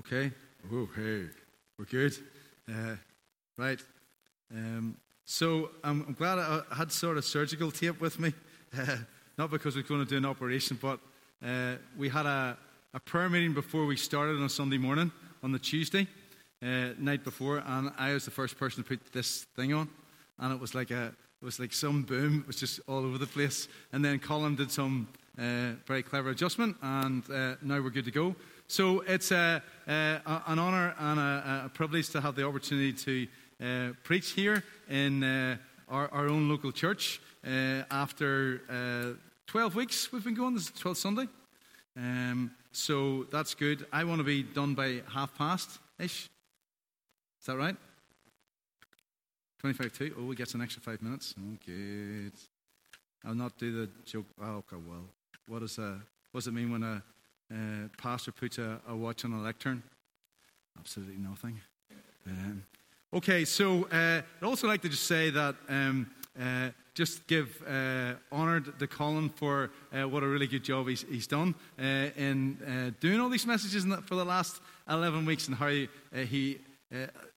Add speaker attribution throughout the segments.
Speaker 1: Okay. Oh, hey, we're good. Uh, right. Um, so I'm, I'm, glad I had sort of surgical tape with me, uh, not because we're going to do an operation, but uh, we had a, a, prayer meeting before we started on a Sunday morning on the Tuesday uh, night before, and I was the first person to put this thing on, and it was like a it was like some boom. It was just all over the place. And then Colin did some uh, very clever adjustment, and uh, now we're good to go. So it's a, an honour and a, a, privilege to have the opportunity to uh, preach here in uh, our, our, own local church uh, after uh, 12 weeks we've been going. This is 12th Sunday. Um, so that's good. I want to be done by half past ish. Is that right? 25 2. Oh, we get an extra five minutes. Oh, good. I'll not do the joke. Oh, okay, well. What, is a, what does it mean when a uh, pastor puts a, a, watch on a lectern? Absolutely nothing. Um, okay, so uh, I'd also like to just say that um, uh, just give uh, honour to Colin for uh, what a really good job he's, he's done uh, in doing all these messages for the last 11 weeks and how he,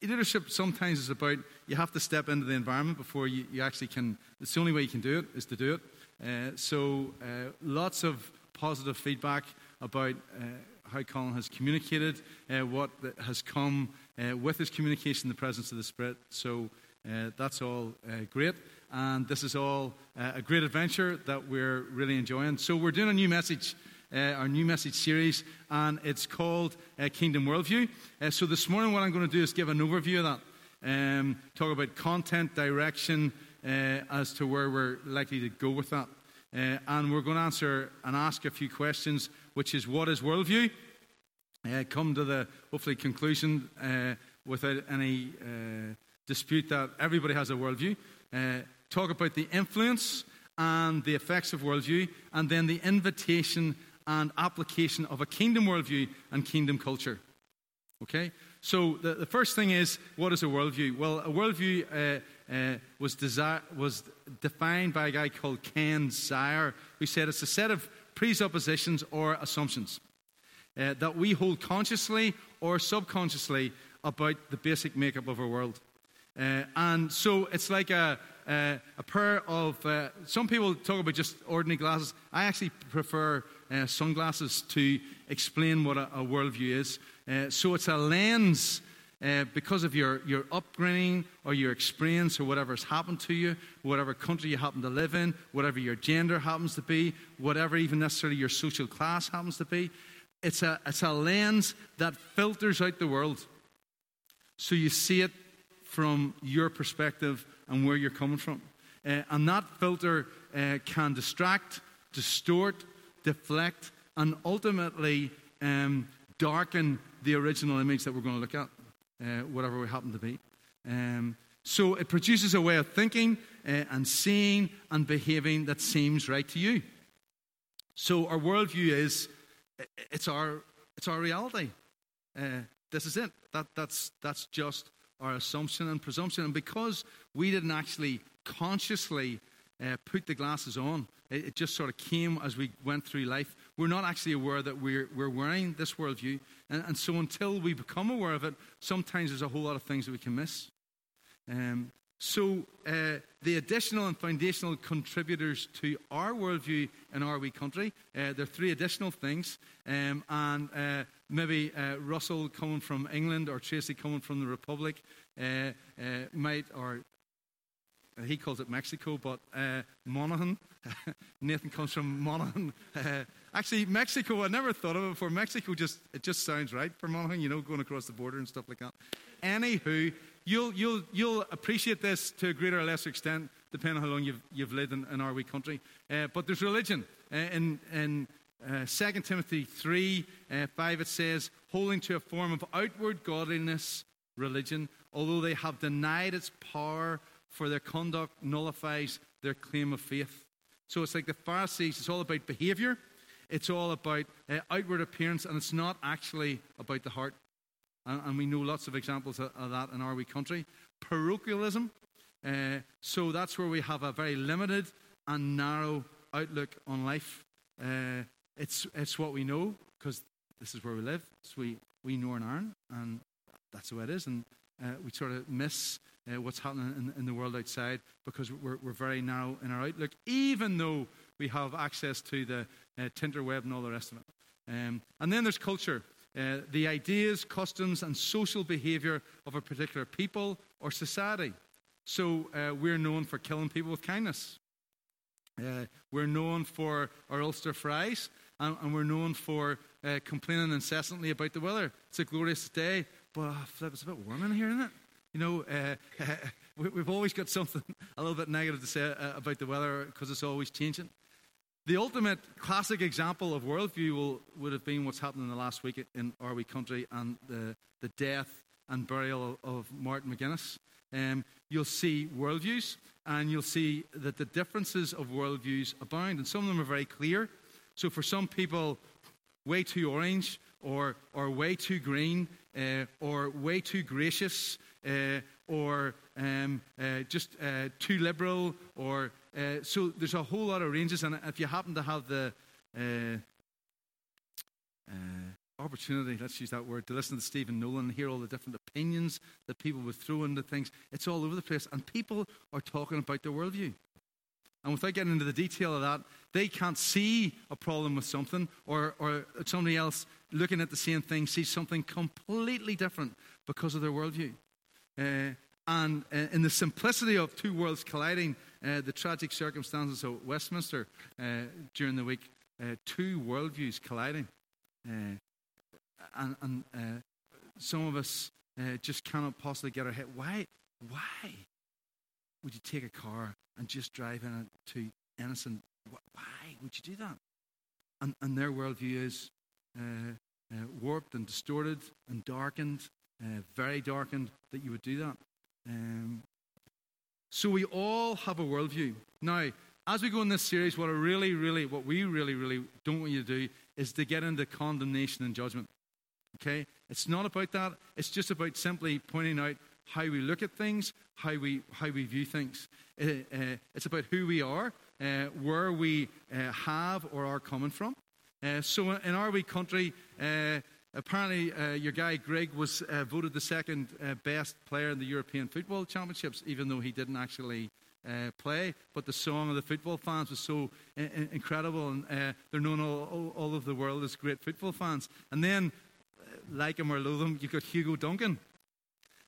Speaker 1: leadership sometimes is about you have to step into the environment before you, you actually can. It's the only way you can do it is to do it. So, lots of positive feedback about uh, how Colin has communicated, uh, what has come uh, with his communication, the presence of the Spirit. So, uh, that's all great. And this is all a great adventure that we're really enjoying. So, we're doing a new message. our new message series, and it's called Kingdom Worldview. so, this morning, what I'm going to do is give an overview of that, um, talk about content, direction, uh, as to where we're likely to go with that. Uh, and we're going to answer and ask a few questions, which is what is worldview? Uh, come to the hopefully conclusion uh, without any uh, dispute that everybody has a worldview. Uh, talk about the influence and the effects of worldview, and then the invitation and application of a kingdom worldview and kingdom culture. Okay? So the, the first thing is, what is a worldview? Well, a worldview uh, was, desi- was defined by a guy called Ken Sire, who said it's a set of presuppositions or assumptions uh, that we hold consciously or subconsciously about the basic makeup of our world. Uh, and so it's like a, a, a pair of, uh, some people talk about just ordinary glasses. I actually prefer uh, sunglasses to explain what a, a worldview is. Uh, so it's a lens uh, because of your, your upbringing or your experience or whatever has happened to you, whatever country you happen to live in, whatever your gender happens to be, whatever even necessarily your social class happens to be. It's a, it's a lens that filters out the world. So you see it from your perspective and where you're coming from. Uh, and that filter uh, can distract, distort, deflect, and ultimately um, darken the original image that we're going to look at, uh, whatever we happen to be. Um, so it produces a way of thinking uh, and seeing and behaving that seems right to you. So our worldview is it's our it's our reality. Uh, this is it. That that's that's just our assumption and presumption. And because we didn't actually consciously uh, put the glasses on, it, it, just sort of came as we went through life. We're not actually aware that we're, we're wearing this worldview. And, and so until we become aware of it, sometimes there's a whole lot of things that we can miss. Um, so, uh, the additional and foundational contributors to our worldview in our wee country, uh, there are three additional things. Um, and uh, maybe uh, Russell coming from England or Tracy coming from the Republic uh, uh, might, or he calls it Mexico, but Monaghan. Nathan comes from Monaghan. actually, Mexico, I never thought of it before. Mexico just, it just sounds right for Monaghan, you know, going across the border and stuff like that. Anywho, You'll, you'll, you'll appreciate this to a greater or lesser extent, depending on how long you've, you've lived in, in our wee country. Uh, but there's religion. Uh, in in uh, 2 Timothy 3 uh, 5, it says, holding to a form of outward godliness, religion, although they have denied its power, for their conduct nullifies their claim of faith. So it's like the Pharisees, it's all about behavior, it's all about uh, outward appearance, and it's not actually about the heart. And, and we know lots of examples of, of, that in our wee country. Parochialism. Uh, so that's where we have a very limited and narrow outlook on life. Uh, it's, it's what we know because this is where we live. So we, we know an iron, and that's the way it is. And uh, we sort of miss uh, what's happening in, in, the world outside because we're, we're very narrow in our outlook, even though we have access to the uh, Tinterweb and all the rest of it. Um, and then there's culture. Uh, the ideas, customs, and social behavior of a particular people or society. So uh, we're known for killing people with kindness. Uh, we're known for our Ulster fries, and, and we're known for uh, complaining incessantly about the weather. It's a glorious day, but oh, it's a bit warm in here, isn't it? You know, uh, we, have always got something a little bit negative to say uh, about the weather because it's always changing. The ultimate classic example of worldview will, would have been what's happened in the last week in our wee country and the, the death and burial of Martin McGuinness. Um, you'll see worldviews, and you'll see that the differences of worldviews abound, and some of them are very clear. So, for some people, way too orange, or, or way too green, uh, or way too gracious, uh, or um, uh, just uh, too liberal, or uh, so there's a whole lot of ranges. And if you happen to have the uh, opportunity, let's use that word, to listen to Stephen Nolan and hear all the different opinions that people would throw into things, it's all over the place. And people are talking about their worldview. And without getting into the detail of that, they can't see a problem with something, or, or somebody else looking at the same thing sees something completely different because of their worldview. Uh, and uh, in the simplicity of two worlds colliding, uh, the tragic circumstances of Westminster uh, during the week, uh, two worldviews colliding. Uh, and, and some of us just cannot possibly get our head. Why? Why would you take a car and just drive in it to innocent? Why would you do that? And, and their worldview is warped and distorted and darkened uh, very darkened that you would do that. Um, so we all have a worldview. Now, as we go in this series, what I really, really, what we really, really don't want you to do is to get into condemnation and judgment. Okay? It's not about that. It's just about simply pointing out how we look at things, how we, how we view things. Uh, uh, it's about who we are, uh, where we uh, have or are coming from. Uh, so in our wee country, uh, Apparently, your guy Grigg was voted the second best player in the European Football Championships, even though he didn't actually play. But the song of the football fans was so in- incredible, and they're known all, all, all, over the world as great football fans. And then, like him or loathe him, you've got Hugo Duncan.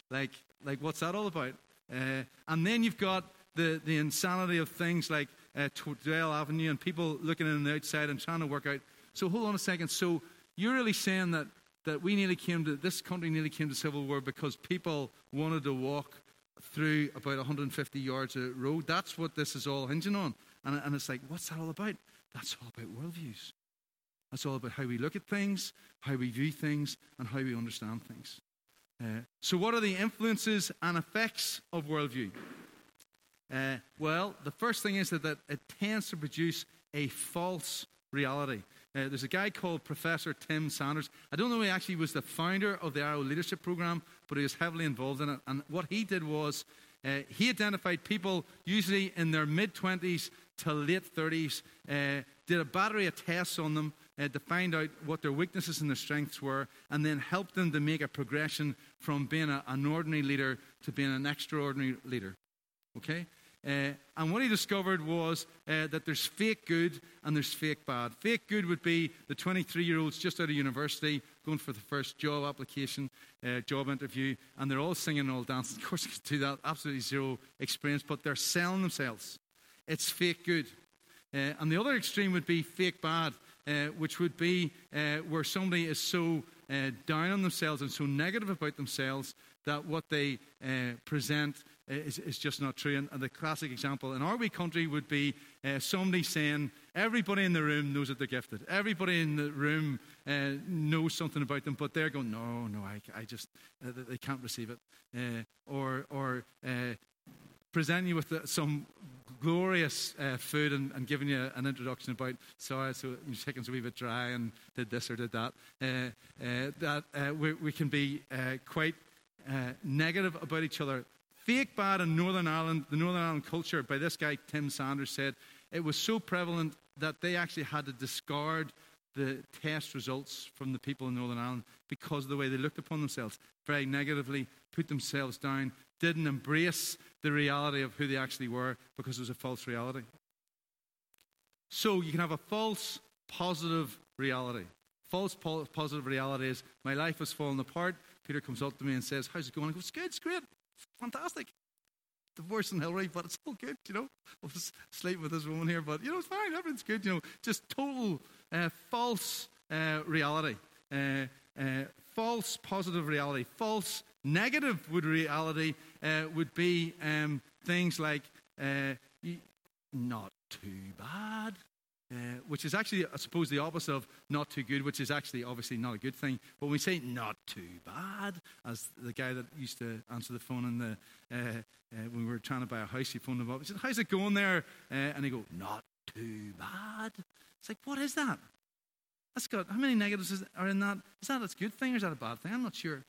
Speaker 1: Like, like what's that all about? and then you've got the, the insanity of things like uh, Avenue and people looking in the outside and trying to work out. So hold on a second. So you're really saying that, that we nearly came to, this country nearly came to civil war because people wanted to walk through about 150 yards of road. That's what this is all hinging on. And, and it's like, what's that all about? That's all about worldviews. That's all about how we look at things, how we view things, and how we understand things. Uh, so, what are the influences and effects of worldview? Uh, well, the first thing is that, that it tends to produce a false reality. Uh, there's a guy called Professor Tim Sanders. I don't know if he actually was the founder of the Arrow Leadership Program, but he was heavily involved in it. And what he did was uh, he identified people, usually in their mid 20s to late 30s, uh, did a battery of tests on them uh, to find out what their weaknesses and their strengths were, and then help them to make a progression from being a, an ordinary leader to being an extraordinary leader. Okay? Uh, and what he discovered was uh, that there's fake good and there's fake bad. Fake good would be the 23 year olds just out of university going for the first job application, uh, job interview, and they're all singing and all dancing. Of course, they do that, absolutely zero experience, but they're selling themselves. It's fake good. Uh, and the other extreme would be fake bad, uh, which would be uh, where somebody is so down on themselves and so negative about themselves that what they present is, is just not true. And, and, the classic example in our wee country would be uh, somebody saying, Everybody in the room knows that they're gifted. Everybody in the room uh, knows something about them, but they're going, No, no, I, I just, uh, they can't receive it. Uh, or or uh, present you with uh, some glorious uh, food and, and, giving you an introduction about sorry, so your chicken's a wee bit dry and did this or did that. Uh, uh, that uh, we, we, can be quite negative about each other. Fake bad in Northern Ireland, the Northern Ireland culture, by this guy Tim Sanders said, it was so prevalent that they actually had to discard the test results from the people in Northern Ireland because of the way they looked upon themselves, very negatively, put themselves down, didn't embrace the reality of who they actually were because it was a false reality. So you can have a false positive reality. False po- positive reality is my life has fallen apart. Peter comes up to me and says, How's it going? I go, It's good, it's great, it's fantastic. Divorce and Hillary, but it's all good, you know. I was sleeping with this woman here, but you know, it's fine, everything's good, you know. Just total uh, false uh, reality. Uh, uh false positive reality. False negative would reality uh, would be um, things like uh, not too bad. Uh, which is actually, I suppose, the opposite of not too good, which is actually obviously not a good thing. But when we say not too bad, as the guy that used to answer the phone in the, when we were trying to buy a house, he phoned him up. He said, How's it going there? And he go, Not too bad. It's like, What is that? That's got, how many negatives are in that? Is that a good thing or is that a bad thing? I'm not sure.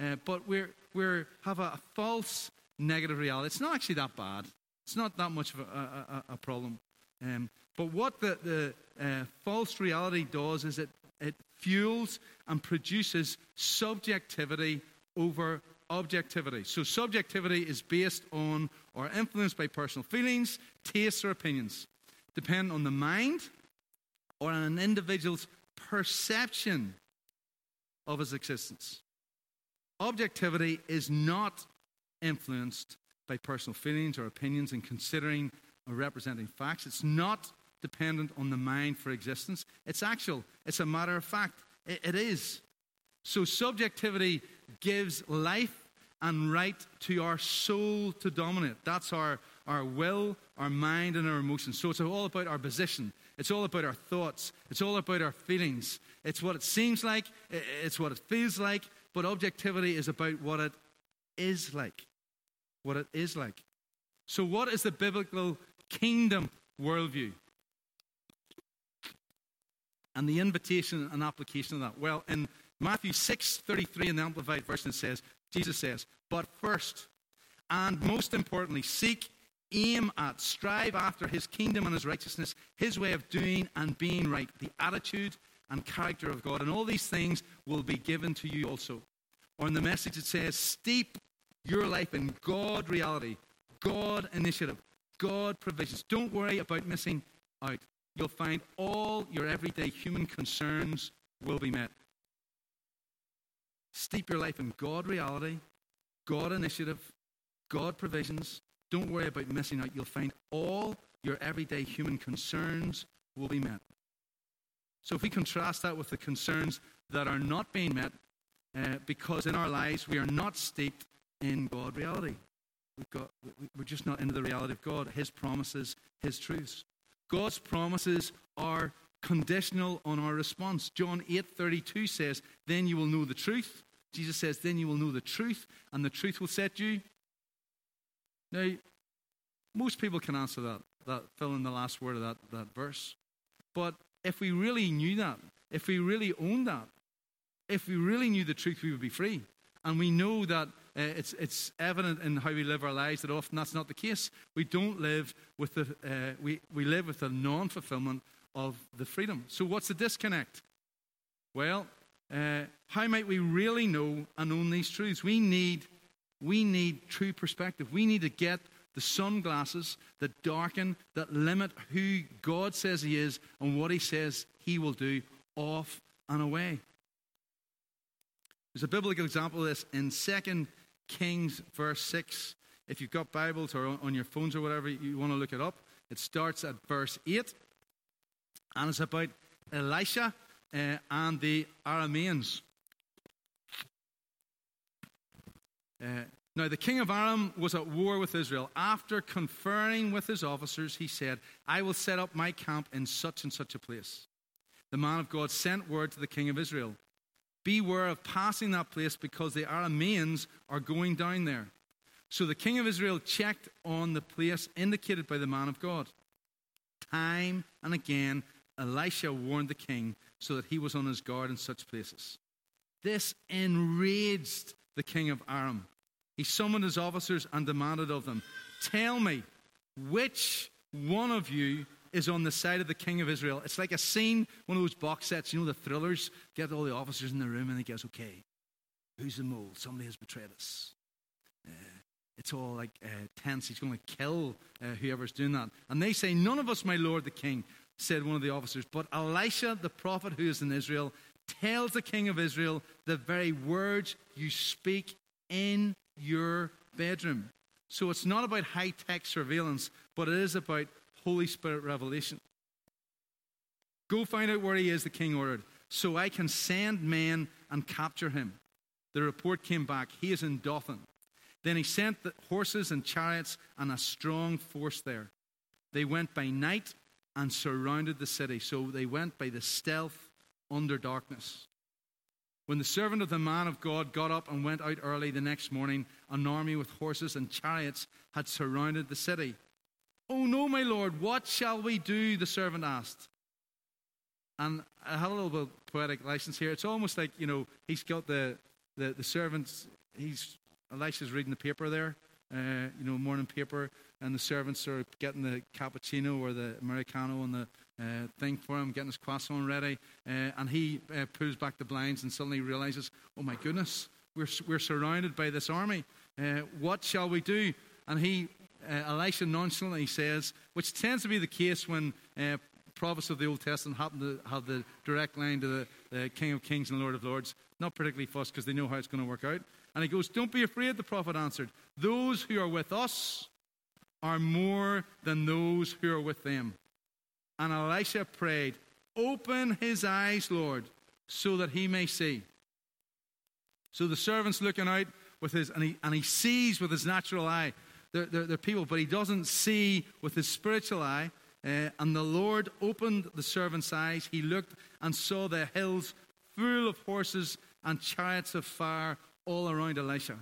Speaker 1: Uh, but we we have a, a, false negative reality. It's not actually that bad. It's not that much of a, a, a problem. Um, but what the, the uh, false reality does is it, it fuels and produces subjectivity over objectivity. So, subjectivity is based on or influenced by personal feelings, tastes, or opinions, depending on the mind or on an individual's perception of his existence. Objectivity is not influenced by personal feelings or opinions in considering or representing facts. It's not dependent on the mind for existence. It's actual, it's a matter of fact. it, it is. So, subjectivity gives life and right to our soul to dominate. That's our, our will, our mind, and our emotions. So, it's all about our position. It's all about our thoughts. It's all about our feelings. It's what it seems like, it's what it feels like, but objectivity is about what it is like. What it is like. So, what is the biblical kingdom worldview? And the invitation and application of that. Well, in Matthew 6 33 in the Amplified Version, it says, Jesus says, But first, and most importantly, seek aim at, strive after his kingdom and his righteousness, his way of doing and being right, the attitude and character of God. And all these things will be given to you also. Or in the message, it says, steep your life in God reality, God initiative, God provisions. Don't worry about missing out. You'll find all your everyday human concerns will be met. Steep your life in God reality, God initiative, God provisions, don't worry about missing out. You'll find all your everyday human concerns will be met. So, if we contrast that with the concerns that are not being met, uh, because in our lives we are not steeped in God reality. We've got, we're just not into the reality of God, His promises, His truths. God's promises are conditional on our response. John 8 32 says, Then you will know the truth. Jesus says, Then you will know the truth, and the truth will set you now, most people can answer that, that fill in the last word of that, that verse. But if we really knew that, if we really owned that, if we really knew the truth, we would be free. And we know that uh, it's, it's evident in how we live our lives that often that's not the case. We don't live with the, uh, we, we live with the non fulfillment of the freedom. So, what's the disconnect? Well, uh, how might we really know and own these truths? We need we need true perspective. We need to get the sunglasses that darken, that limit who God says He is and what He says He will do off and away. There's a biblical example of this in 2 Kings, verse 6. If you've got Bibles or on your phones or whatever, you want to look it up. It starts at verse 8, and it's about Elisha uh, and the Arameans. Uh, now, the king of Aram was at war with Israel. After conferring with his officers, he said, I will set up my camp in such and such a place. The man of God sent word to the king of Israel Beware of passing that place because the Arameans are going down there. So the king of Israel checked on the place indicated by the man of God. Time and again, Elisha warned the king so that he was on his guard in such places. This enraged the king of Aram. He summoned his officers and demanded of them, Tell me, which one of you is on the side of the king of Israel. It's like a scene, one of those box sets, you know, the thrillers, get all the officers in the room and he goes, okay, who's the mole? Somebody has betrayed us. Uh, it's all like uh, tense. He's going to kill uh, whoever's doing that. And they say, None of us, my lord the king, said one of the officers, but Elisha, the prophet who is in Israel, tells the king of Israel the very words you speak in your bedroom. So it's not about high tech surveillance, but it is about Holy Spirit revelation. Go find out where he is, the king ordered, so I can send men and capture him. The report came back. He is in Dothan. Then he sent the horses and chariots and a strong force there. They went by night and surrounded the city. So they went by the stealth under darkness. When the servant of the man of God got up and went out early the next morning, an army with horses and chariots had surrounded the city. Oh no, my lord, what shall we do? The servant asked. And I had a little bit of poetic license here. It's almost like, you know, he's got the, the, the servants, he's, Elisha's reading the paper there, uh, you know, morning paper, and the servants are getting the cappuccino or the Americano and the uh, thing for him, getting his croissant ready. Uh, and he uh, pulls back the blinds and suddenly realizes, oh my goodness, we're, we're surrounded by this army. Uh, what shall we do? And he, uh, Elisha nonchalantly says, which tends to be the case when uh, prophets of the Old Testament happen to have the direct line to the King of Kings and Lord of Lords. Not particularly fussed because they know how it's going to work out. And he goes, Don't be afraid, the prophet answered. Those who are with us are more than those who are with them. And Elisha prayed, Open his eyes, Lord, so that he may see. So the servant's looking out with his, and he, and he sees with his natural eye. They're, they're, they're people, but he doesn't see with his spiritual eye. Uh, and the Lord opened the servant's eyes. He looked and saw the hills full of horses and chariots of fire all around Elisha.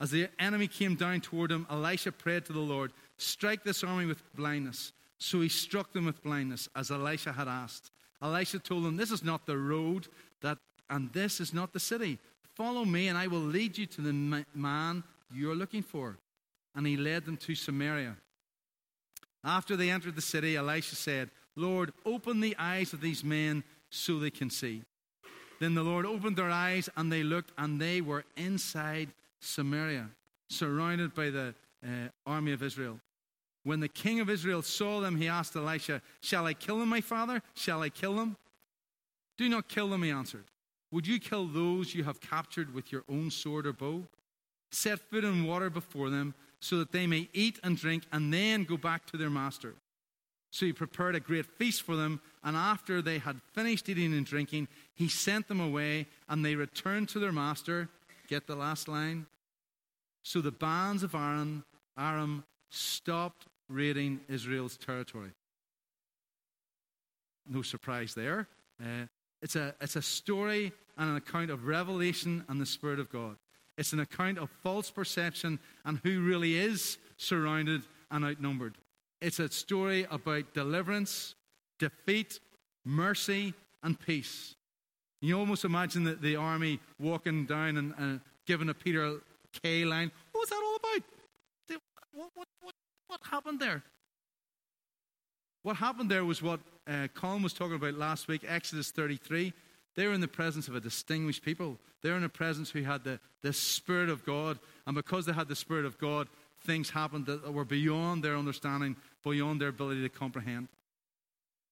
Speaker 1: As the enemy came down toward him, Elisha prayed to the Lord, Strike this army with blindness. So he struck them with blindness, as Elisha had asked. Elisha told them, This is not the road, that, and this is not the city. Follow me, and I will lead you to the man you're looking for. And he led them to Samaria. After they entered the city, Elisha said, Lord, open the eyes of these men so they can see. Then the Lord opened their eyes, and they looked, and they were inside Samaria, surrounded by the uh, army of Israel. When the king of Israel saw them, he asked Elisha, Shall I kill them, my father? Shall I kill them? Do not kill them, he answered. Would you kill those you have captured with your own sword or bow? Set food and water before them, so that they may eat and drink, and then go back to their master. So he prepared a great feast for them, and after they had finished eating and drinking, he sent them away, and they returned to their master. Get the last line? So the bands of Aram, Aram stopped raiding Israel's territory. No surprise there. Uh, it's, a, it's a story and an account of revelation and the Spirit of God. It's an account of false perception and who really is surrounded and outnumbered. It's a story about deliverance, defeat, mercy, and peace. You almost imagine that the army walking down and, and giving a Peter Kay line. What was that all about? What, what, what, happened there? What happened there was what uh, Colin was talking about last week, Exodus 33. They were in the presence of a distinguished people. They were in a presence who had the, the Spirit of God. And because they had the Spirit of God, things happened that were beyond their understanding, beyond their ability to comprehend.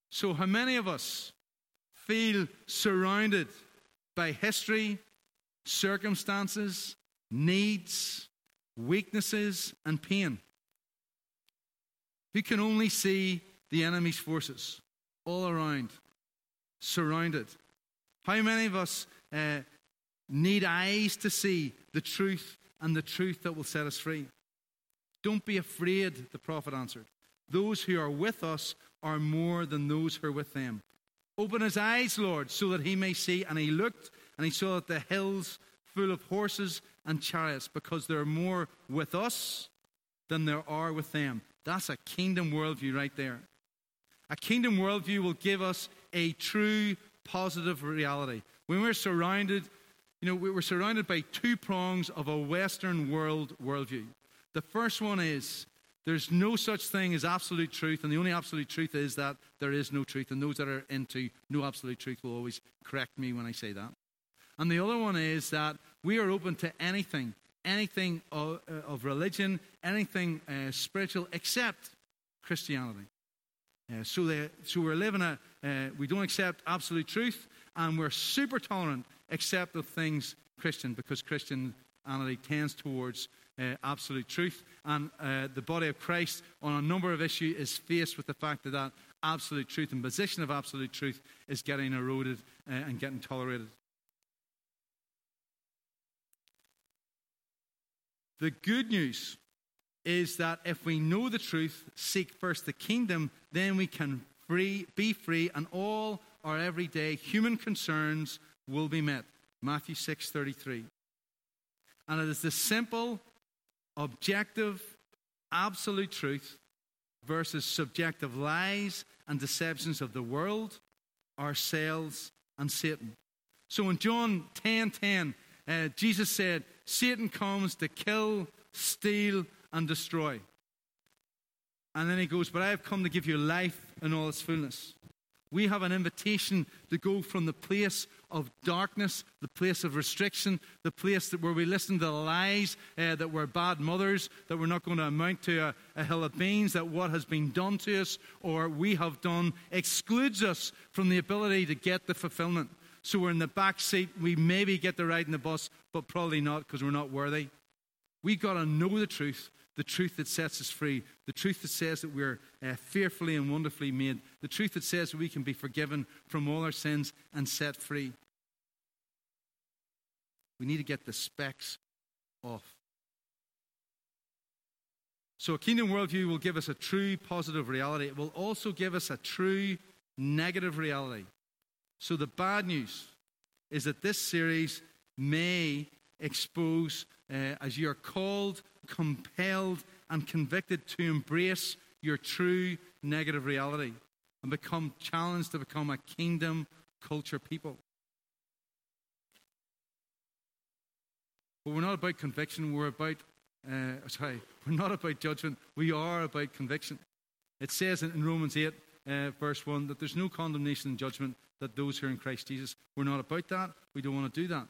Speaker 1: So, how many of us feel surrounded by history, circumstances, needs, weaknesses, and pain? Who can only see the enemy's forces all around, surrounded? How many of us uh, need eyes to see the truth and the truth that will set us free? Don't be afraid, the prophet answered. Those who are with us are more than those who are with them. Open his eyes, Lord, so that he may see. And he looked, and he saw that the hills full of horses and chariots, because there are more with us than there are with them. That's a kingdom worldview right there. A kingdom worldview will give us a true positive reality. When we're surrounded, you know, we're surrounded by two prongs of a Western world worldview. The first one is There's no such thing as absolute truth, and the only absolute truth is that there is no truth. And those that are into no absolute truth will always correct me when I say that. And the other one is that we are open to anything, anything of, uh, of religion, anything uh, spiritual, except Christianity. Uh, so, they, so we're living a, uh, we don't accept absolute truth, and we're super tolerant except of things Christian, because Christianity tends towards uh, absolute truth. And uh, the body of Christ, on a number of issues, is faced with the fact that that absolute truth and position of absolute truth is getting eroded and getting tolerated. The good news is that if we know the truth, seek first the kingdom, then we can free, be free, and all our everyday human concerns will be met. Matthew 6:33. And it is the simple objective, absolute truth versus subjective lies and deceptions of the world, ourselves, and Satan. So in John 10 10, uh, Jesus said, Satan comes to kill, steal, and destroy. And then he goes, But I have come to give you life in all its fullness. We have an invitation to go from the place of darkness, the place of restriction, the place that where we listen to the lies uh, that we're bad mothers, that we're not going to amount to a, a hill of beans, that what has been done to us or we have done excludes us from the ability to get the fulfillment. So we're in the back seat. We maybe get the ride in the bus, but probably not because we're not worthy. We've got to know the truth the truth that sets us free, the truth that says that we're uh, fearfully and wonderfully made, the truth that says we can be forgiven from all our sins and set free. We need to get the specs off. So, a kingdom worldview will give us a true positive reality. It will also give us a true negative reality. So, the bad news is that this series may expose, uh, as you are called compelled and convicted to embrace your true negative reality and become challenged to become a kingdom culture people. But we're not about conviction, we're about, uh, sorry, we're not about judgment, we are about conviction. It says in Romans 8, uh, verse 1, that there's no condemnation and judgment that those who are in Christ Jesus. We're not about that. We don't want to do that.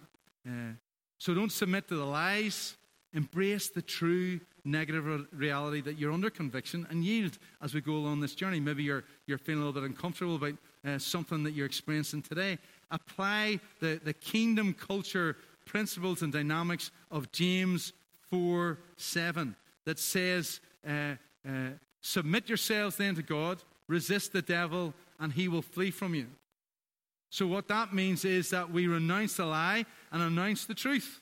Speaker 1: Uh, so don't submit to the lies Embrace the true negative reality that you're under conviction and yield as we go along this journey. Maybe you're, you're feeling a little bit uncomfortable about uh, something that you're experiencing today. Apply the, the kingdom culture principles and dynamics of James 4 7 that says, uh, uh, Submit yourselves then to God, resist the devil, and he will flee from you. So, what that means is that we renounce the lie and announce the truth.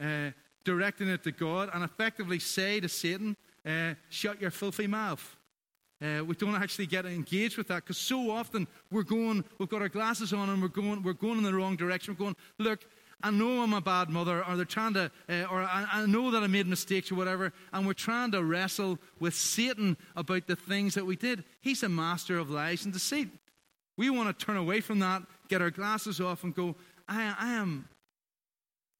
Speaker 1: Uh, directing it to God, and effectively say to Satan, uh, Shut your filthy mouth. Uh, we don't actually get engaged with that because so often we're going, we've got our glasses on and we're going, we're going in the wrong direction. We're going, look, I know I'm a bad mother, or they're trying to, uh, or I, I, know that I made mistakes or whatever, and we're trying to wrestle with Satan about the things that we did. He's a master of lies and deceit. We want to turn away from that, get our glasses off, and go, I, I am,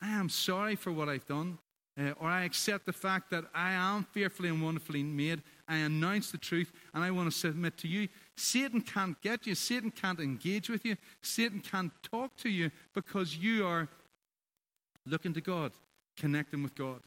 Speaker 1: I am sorry for what I've done, uh, or I accept the fact that I am fearfully and wonderfully made. I announce the truth, and I want to submit to you. Satan can't get you, Satan can't engage with you, Satan can't talk to you because you are looking to God, connecting with God.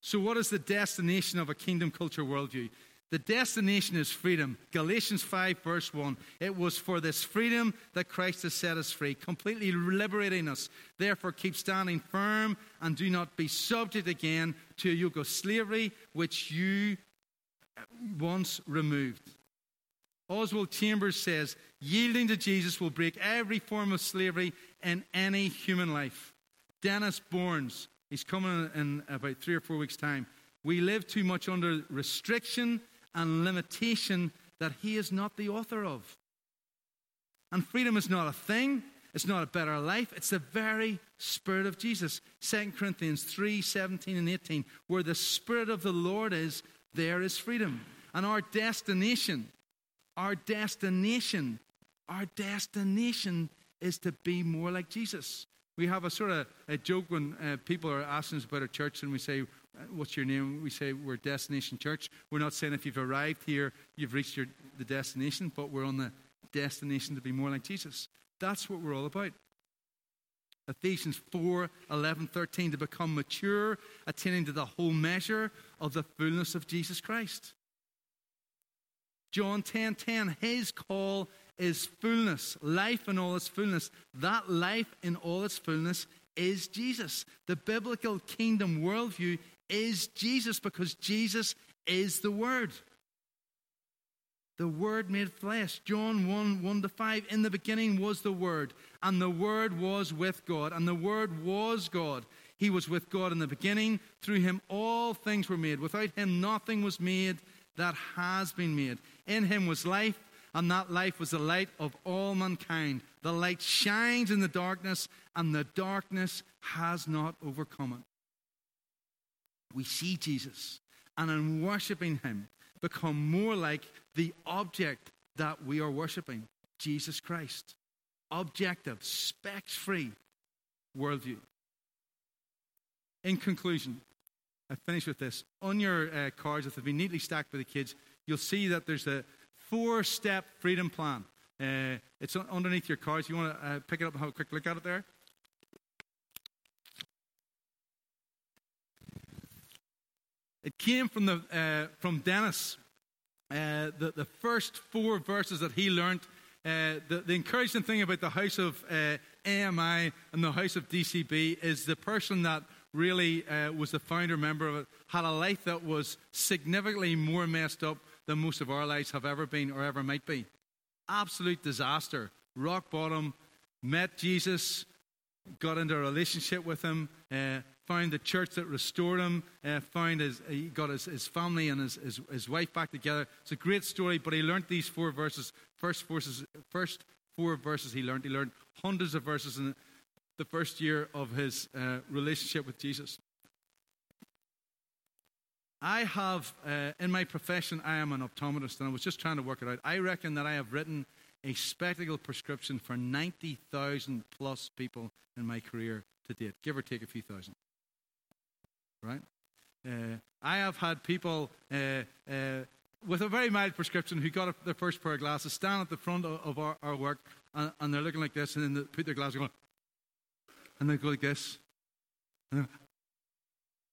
Speaker 1: So, what is the destination of a kingdom culture worldview? The destination is freedom. Galatians 5, verse 1. It was for this freedom that Christ has set us free, completely liberating us. Therefore, keep standing firm and do not be subject again to a yoke of slavery which you once removed. Oswald Chambers says, yielding to Jesus will break every form of slavery in any human life. Dennis Bournes, he's coming in about three or four weeks' time. We live too much under restriction and limitation that he is not the author of. And freedom is not a thing, it's not a better life, it's the very Spirit of Jesus. 2 Corinthians 3 17 and 18. Where the Spirit of the Lord is, there is freedom. And our destination, our destination, our destination is to be more like Jesus. We have a sort of a joke when uh, people are asking us about our church and we say, Uh, what's your name? We say we're Destination Church. We're not saying if you've arrived here, you've reached your, the destination, but we're on the destination to be more like Jesus. That's what we're all about. Ephesians 4 11, 13, to become mature, attaining to the whole measure of the fullness of Jesus Christ. John 10 10, his call is fullness, life in all its fullness. That life in all its fullness is Jesus. The biblical kingdom worldview is Jesus because Jesus is the Word. The Word made flesh. John 1 1 to 5. In the beginning was the Word, and the Word was with God, and the Word was God. He was with God in the beginning. Through him all things were made. Without him nothing was made that has been made. In him was life, and that life was the light of all mankind. The light shines in the darkness, and the darkness has not overcome it. We see Jesus, and in worshipping him, become more like the object that we are worshipping Jesus Christ. Objective, specs free worldview. In conclusion, I finish with this. On your uh, cards, if they've been neatly stacked by the kids, you'll see that there's a four step freedom plan. Uh, it's underneath your cards. You want to uh, pick it up and have a quick look at it there? It came from, the, uh, from Dennis. Uh, the, the first four verses that he learned. Uh, the, the, encouraging thing about the house of AMI and the house of DCB is the person that really uh, was the founder member of it, had a life that was significantly more messed up than most of our lives have ever been or ever might be. Absolute disaster, rock bottom, met Jesus, got into a relationship with him, uh, found the church that restored him, uh, found his, he got his, his family and his, his, his, wife back together. It's a great story, but he learned these four verses. First, verses, first four verses he learned. He learned hundreds of verses in the first year of his uh, relationship with Jesus. I have, uh, in my profession, I am an optometrist, and I was just trying to work it out. I reckon that I have written a spectacle prescription for 90,000 plus people in my career to date, give or take a few thousand. Right? Uh, I have had people uh, uh with a very mild prescription who got a, their first pair of glasses stand at the front of, of our, our, work, and, and, they're looking like this, and then they put their glasses on, and they go like this.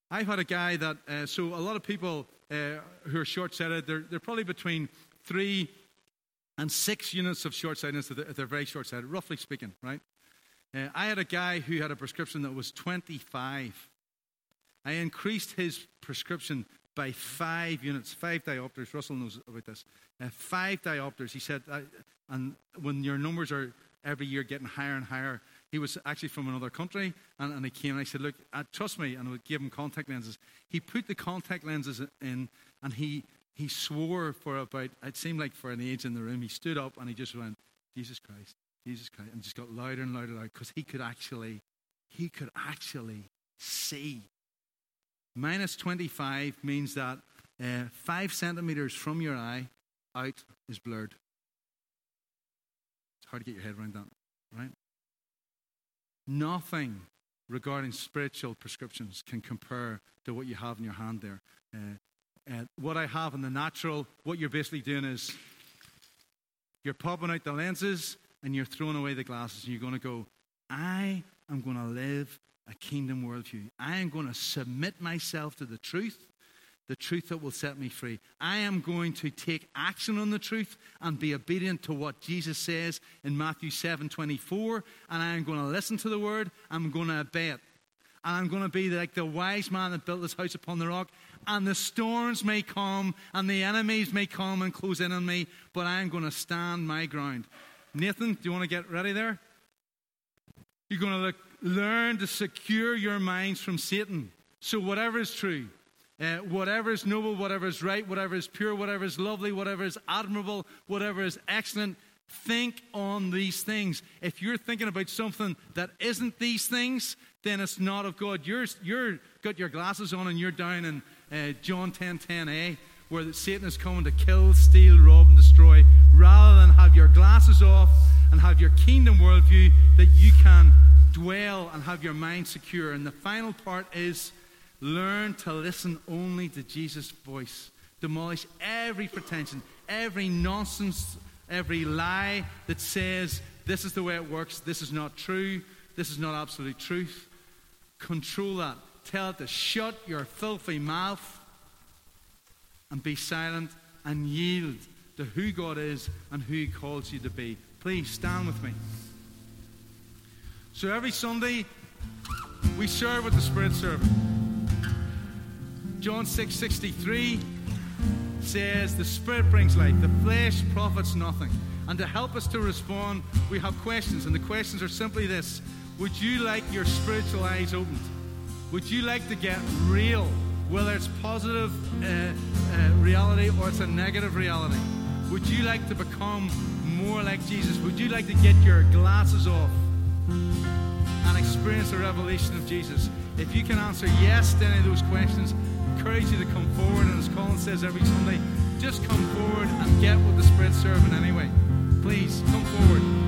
Speaker 1: I've had a guy that, uh, so a lot of people uh, who are short sighted, they're, they're probably between three and six units of short sightedness if they're very short sighted, roughly speaking, right? Uh, I had a guy who had a prescription that was 25. I increased his prescription by five units, five diopters. Russell knows about this. Uh, five diopters. He said, and when your numbers are every year getting higher and higher, he was actually from another country, and, and he came and I said, Look, uh, trust me, and I gave him contact lenses. He put the contact lenses in, and he, he swore for about, it seemed like for an age in the room, he stood up and he just went, Jesus Christ, Jesus Christ, and just got louder and louder, louder, because he could actually, he could actually see. Minus 25 means that uh, five centimeters from your eye out is blurred. It's hard to get your head around that, right? Nothing regarding spiritual prescriptions can compare to what you have in your hand there. Uh, uh, what I have in the natural, what you're basically doing is you're popping out the lenses and you're throwing away the glasses, and you're going to go, I am going to live a kingdom worldview. I am going to submit myself to the truth the truth that will set me free. I am going to take action on the truth and be obedient to what Jesus says in Matthew 7 24. And I am going to listen to the word. I'm going to obey it. And I'm going to be like the wise man that built this house upon the rock. And the storms may come and the enemies may come and close in on me, but I am going to stand my ground. Nathan, do you want to get ready there? You're going to look, learn to secure your minds from Satan. So, whatever is true, uh, whatever is noble, whatever is right, whatever is pure, whatever is lovely, whatever is admirable, whatever is excellent, think on these things. If you're thinking about something that isn't these things, then it's not of God. You're, you're got your glasses on and you're down in uh, John 10 10a, where Satan is coming to kill, steal, rob, and destroy, rather than have your glasses off and have your kingdom worldview that you can dwell and have your mind secure. And the final part is learn to listen only to Jesus' voice. Demolish every pretension, every nonsense, every lie that says this is the way it works, this is not true, this is not absolute truth. Control that. Tell it to shut your filthy mouth and be silent and yield to who God is and who He calls you to be. Please stand with me. So every Sunday, we serve with the Spirit servant. John 6 63 says, The Spirit brings life, the flesh profits nothing. And to help us to respond, we have questions. And the questions are simply this Would you like your spiritual eyes opened? Would you like to get real, whether it's positive uh, uh, reality or it's a negative reality? Would you like to become more like Jesus? Would you like to get your glasses off and experience the revelation of Jesus? If you can answer yes to any of those questions, I encourage you to come forward. And as Colin says every Sunday, just come forward and get with the Spirit serving anyway. Please come forward.